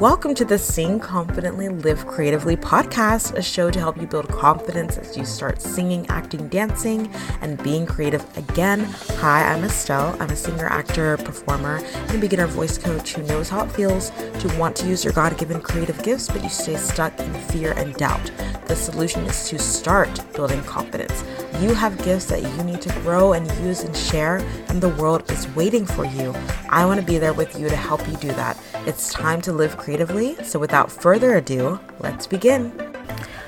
Welcome to the Sing Confidently, Live Creatively podcast, a show to help you build confidence as you start singing, acting, dancing, and being creative again. Hi, I'm Estelle. I'm a singer, actor, performer, and beginner voice coach who knows how it feels to want to use your God given creative gifts, but you stay stuck in fear and doubt. The solution is to start building confidence. You have gifts that you need to grow and use and share, and the world is waiting for you. I want to be there with you to help you do that. It's time to live creatively. So, without further ado, let's begin.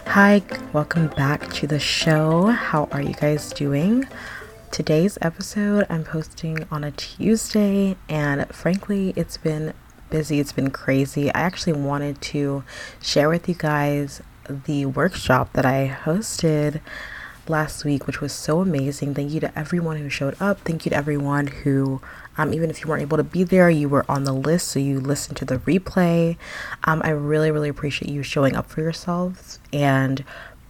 Hi, welcome back to the show. How are you guys doing? Today's episode I'm posting on a Tuesday, and frankly, it's been busy, it's been crazy. I actually wanted to share with you guys the workshop that I hosted last week, which was so amazing. Thank you to everyone who showed up. Thank you to everyone who, um, even if you weren't able to be there, you were on the list, so you listened to the replay. Um, I really, really appreciate you showing up for yourselves and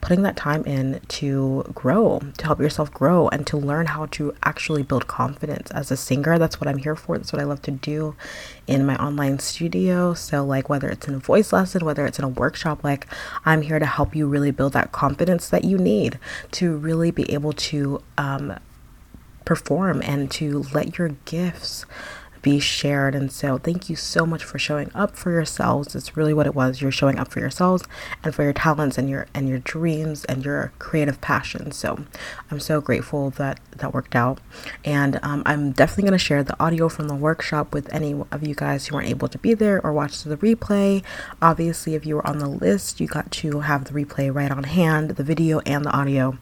putting that time in to grow, to help yourself grow, and to learn how to actually build confidence as a singer. That's what I'm here for. That's what I love to do in my online studio. So, like, whether it's in a voice lesson, whether it's in a workshop, like, I'm here to help you really build that confidence that you need to really be able to um, perform and to let your gifts be shared. And so, thank you so much for showing up for yourselves. It's really what it was. You're showing up for yourselves and for your talents and your and your dreams and your creative passion. So, I'm so grateful that that worked out. And um, I'm definitely going to share the audio from the workshop with any of you guys who weren't able to be there or watch the replay. Obviously, if you were on the list, you got to have the replay right on hand, the video and the audio.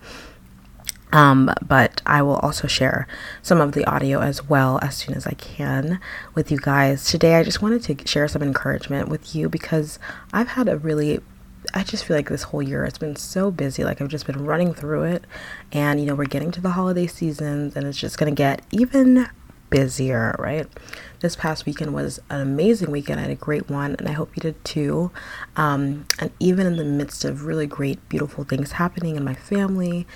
Um, but I will also share some of the audio as well as soon as I can with you guys. Today, I just wanted to share some encouragement with you because I've had a really I just feel like this whole year it's been so busy. Like I've just been running through it. And, you know, we're getting to the holiday seasons and it's just going to get even busier, right? This past weekend was an amazing weekend. I had a great one and I hope you did too. Um, and even in the midst of really great, beautiful things happening in my family,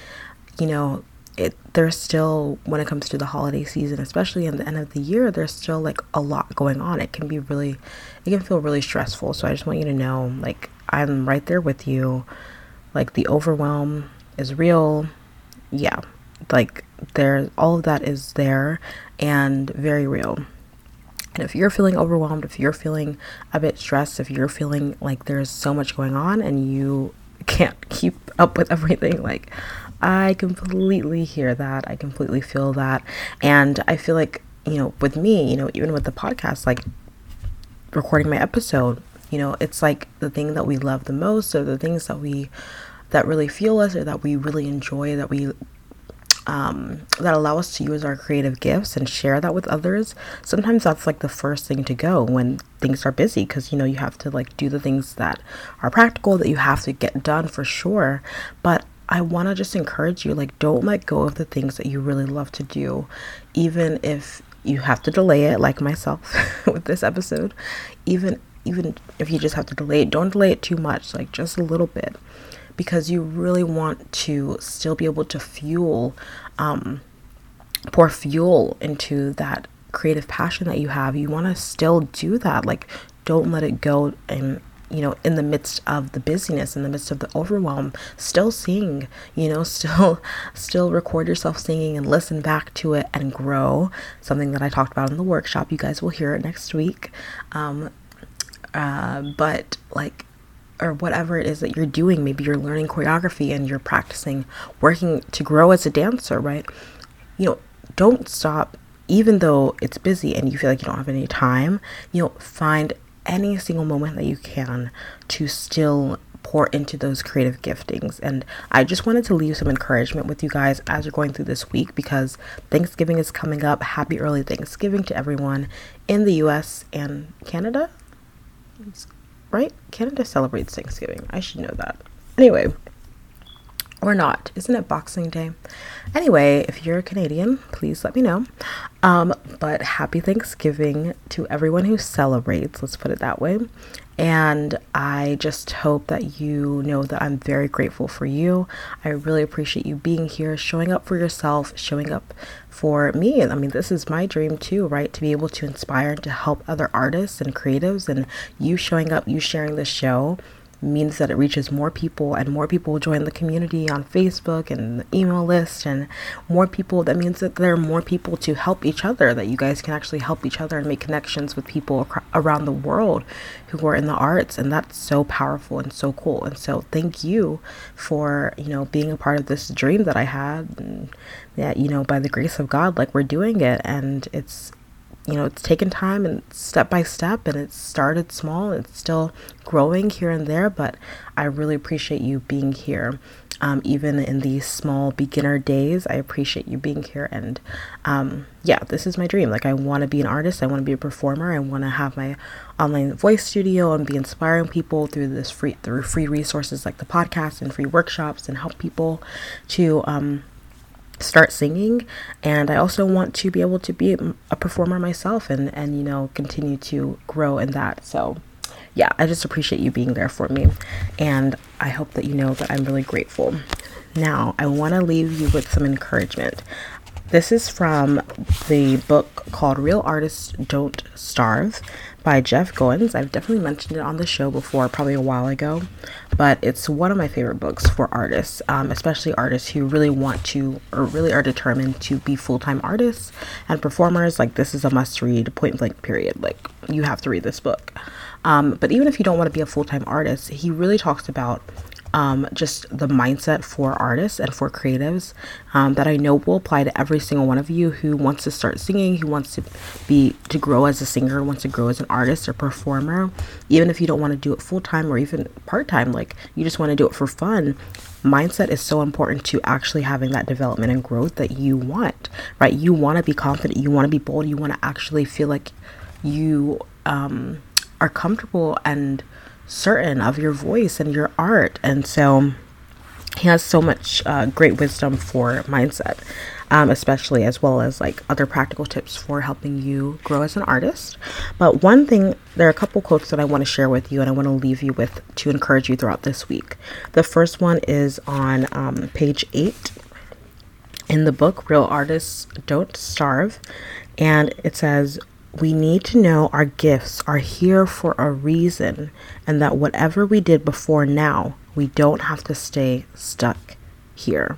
you know, it there's still when it comes to the holiday season, especially in the end of the year, there's still like a lot going on. It can be really it can feel really stressful. So I just want you to know like I'm right there with you. Like the overwhelm is real. Yeah. Like there all of that is there and very real. And if you're feeling overwhelmed, if you're feeling a bit stressed, if you're feeling like there's so much going on and you can't keep up with everything, like I completely hear that. I completely feel that. And I feel like, you know, with me, you know, even with the podcast, like recording my episode, you know, it's like the thing that we love the most or the things that we that really fuel us or that we really enjoy that we um, that allow us to use our creative gifts and share that with others. Sometimes that's like the first thing to go when things are busy because you know you have to like do the things that are practical that you have to get done for sure. But I want to just encourage you like don't let go of the things that you really love to do even if you have to delay it like myself with this episode even even if you just have to delay it don't delay it too much like just a little bit because you really want to still be able to fuel um pour fuel into that creative passion that you have you want to still do that like don't let it go and you know, in the midst of the busyness, in the midst of the overwhelm, still sing, you know, still still record yourself singing and listen back to it and grow. Something that I talked about in the workshop. You guys will hear it next week. Um, uh, but like or whatever it is that you're doing, maybe you're learning choreography and you're practicing working to grow as a dancer, right? You know, don't stop even though it's busy and you feel like you don't have any time, you know, find any single moment that you can to still pour into those creative giftings. And I just wanted to leave some encouragement with you guys as you're going through this week because Thanksgiving is coming up. Happy early Thanksgiving to everyone in the US and Canada. Right? Canada celebrates Thanksgiving. I should know that. Anyway, or not. Isn't it Boxing Day? Anyway, if you're a Canadian, please let me know. Um, but happy Thanksgiving to everyone who celebrates, let's put it that way. And I just hope that you know that I'm very grateful for you. I really appreciate you being here, showing up for yourself, showing up for me. I mean, this is my dream too, right? To be able to inspire and to help other artists and creatives, and you showing up, you sharing this show means that it reaches more people and more people join the community on Facebook and the email list and more people that means that there are more people to help each other that you guys can actually help each other and make connections with people around the world who are in the arts and that's so powerful and so cool. And so thank you for you know being a part of this dream that I had and that you know by the grace of God like we're doing it and it's you know, it's taken time and step by step, and it started small. It's still growing here and there, but I really appreciate you being here. Um, even in these small beginner days, I appreciate you being here. And um, yeah, this is my dream. Like, I want to be an artist, I want to be a performer, I want to have my online voice studio and be inspiring people through this free through free resources like the podcast and free workshops and help people to um, start singing and i also want to be able to be a performer myself and and you know continue to grow in that. So yeah i just appreciate you being there for me and i hope that you know that i'm really grateful. Now i want to leave you with some encouragement. This is from the book called Real Artists Don't Starve by Jeff Goins. I've definitely mentioned it on the show before, probably a while ago, but it's one of my favorite books for artists, um, especially artists who really want to or really are determined to be full time artists and performers. Like, this is a must read, point blank, period. Like, you have to read this book. Um, but even if you don't want to be a full time artist, he really talks about um, just the mindset for artists and for creatives um, that I know will apply to every single one of you who wants to start singing, who wants to be to grow as a singer, wants to grow as an artist or performer, even if you don't want to do it full time or even part time, like you just want to do it for fun. Mindset is so important to actually having that development and growth that you want, right? You want to be confident, you want to be bold, you want to actually feel like you um, are comfortable and certain of your voice and your art. And so he has so much uh, great wisdom for mindset, um, especially as well as like other practical tips for helping you grow as an artist. But one thing, there are a couple quotes that I want to share with you and I want to leave you with to encourage you throughout this week. The first one is on um, page eight in the book, Real Artists Don't Starve. And it says, we need to know our gifts are here for a reason and that whatever we did before now, we don't have to stay stuck here.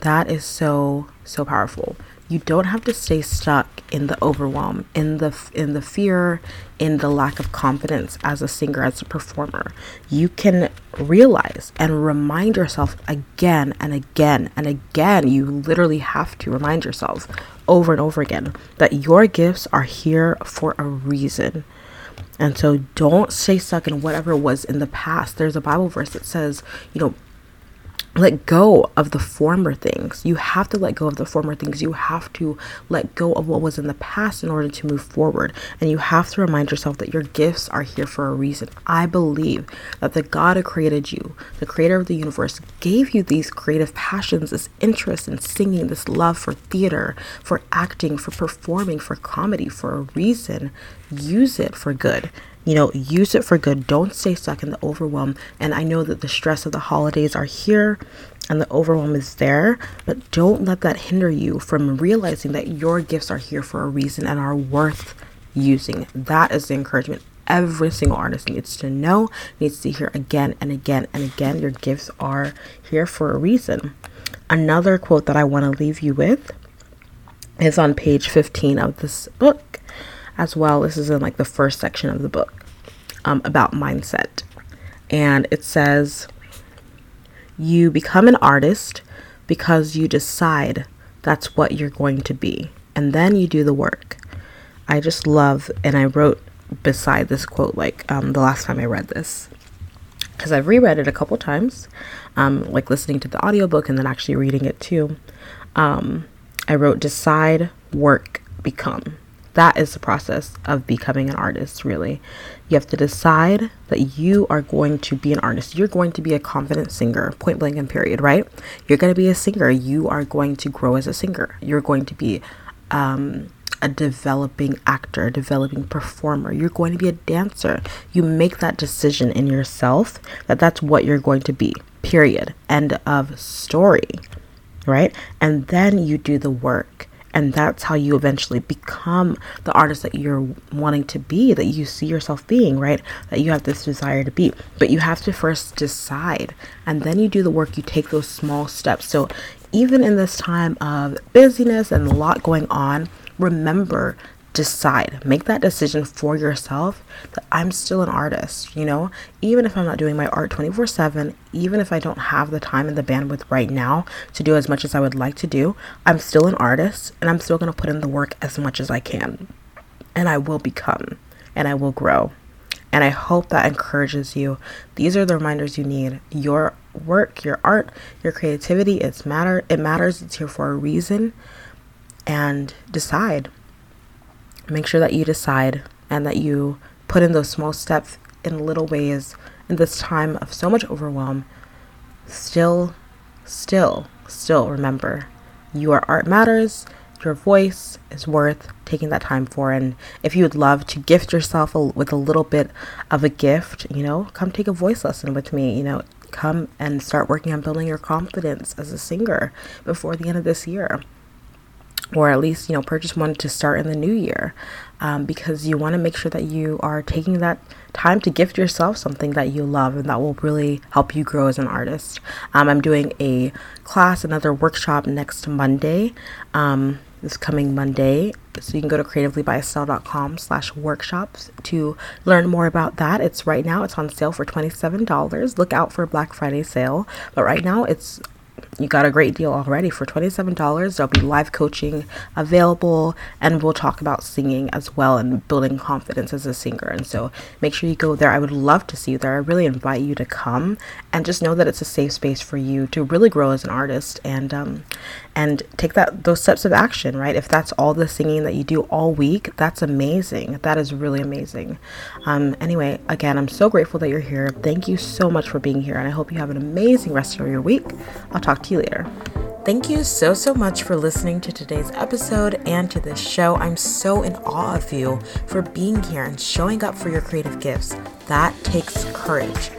That is so, so powerful. You don't have to stay stuck in the overwhelm in the in the fear in the lack of confidence as a singer as a performer. You can realize and remind yourself again and again and again. You literally have to remind yourself over and over again that your gifts are here for a reason. And so don't stay stuck in whatever was in the past. There's a bible verse that says you know let go of the former things. You have to let go of the former things. You have to let go of what was in the past in order to move forward. And you have to remind yourself that your gifts are here for a reason. I believe that the God who created you, the creator of the universe, gave you these creative passions, this interest in singing, this love for theater, for acting, for performing, for comedy, for a reason. Use it for good you know, use it for good. Don't stay stuck in the overwhelm. And I know that the stress of the holidays are here and the overwhelm is there, but don't let that hinder you from realizing that your gifts are here for a reason and are worth using. That is the encouragement every single artist needs to know, needs to hear again and again and again. Your gifts are here for a reason. Another quote that I want to leave you with is on page 15 of this book as well. This is in like the first section of the book um, about mindset. And it says, You become an artist because you decide that's what you're going to be. And then you do the work. I just love, and I wrote beside this quote like um, the last time I read this because I've reread it a couple times, um, like listening to the audiobook and then actually reading it too. Um, I wrote decide, work, become that is the process of becoming an artist, really. You have to decide that you are going to be an artist. You're going to be a confident singer, point blank and period, right? You're going to be a singer. You are going to grow as a singer. You're going to be um, a developing actor, developing performer. You're going to be a dancer. You make that decision in yourself that that's what you're going to be. Period. End of story. Right? And then you do the work and that's how you eventually become the artist that you're wanting to be, that you see yourself being, right? That you have this desire to be. But you have to first decide, and then you do the work, you take those small steps. So, even in this time of busyness and a lot going on, remember decide, make that decision for yourself that I'm still an artist, you know, even if I'm not doing my art 24 7, even if I don't have the time and the bandwidth right now to do as much as I would like to do, I'm still an artist and I'm still going to put in the work as much as I can. And I will become and I will grow. And I hope that encourages you. These are the reminders you need. Your work, your art, your creativity, it's matter it matters. It's here for a reason. And decide make sure that you decide and that you put in those small steps in little ways in this time of so much overwhelm. Still, still, still remember your art matters. Your voice is worth taking that time for. And if you would love to gift yourself a, with a little bit of a gift, you know, come take a voice lesson with me. You know, come and start working on building your confidence as a singer before the end of this year or at least you know purchase one to start in the new year um, because you want to make sure that you are taking that time to gift yourself something that you love and that will really help you grow as an artist. Um, i'm doing a class another workshop next monday um, this coming monday. So you can go to creativelybyestelle.com slash workshops to learn more about that. It's right now it's on sale for $27 look out for black friday sale. But right now it's you got a great deal already for $27. There'll be live coaching available, and we'll talk about singing as well and building confidence as a singer. And so make sure you go there. I would love to see you there. I really invite you to come and just know that it's a safe space for you to really grow as an artist and um, and take that those steps of action. Right? If that's all the singing that you do all week, that's amazing. That is really amazing. Um, anyway, again, I'm so grateful that you're here. Thank you so much for being here, and I hope you have an amazing rest of your week. I'll talk to you later. Thank you so, so much for listening to today's episode and to this show. I'm so in awe of you for being here and showing up for your creative gifts. That takes courage.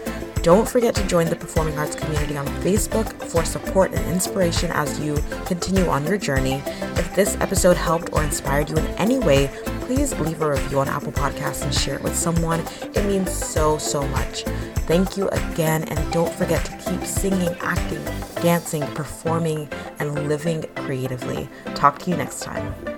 Don't forget to join the performing arts community on Facebook for support and inspiration as you continue on your journey. If this episode helped or inspired you in any way, please leave a review on Apple Podcasts and share it with someone. It means so, so much. Thank you again, and don't forget to keep singing, acting, dancing, performing, and living creatively. Talk to you next time.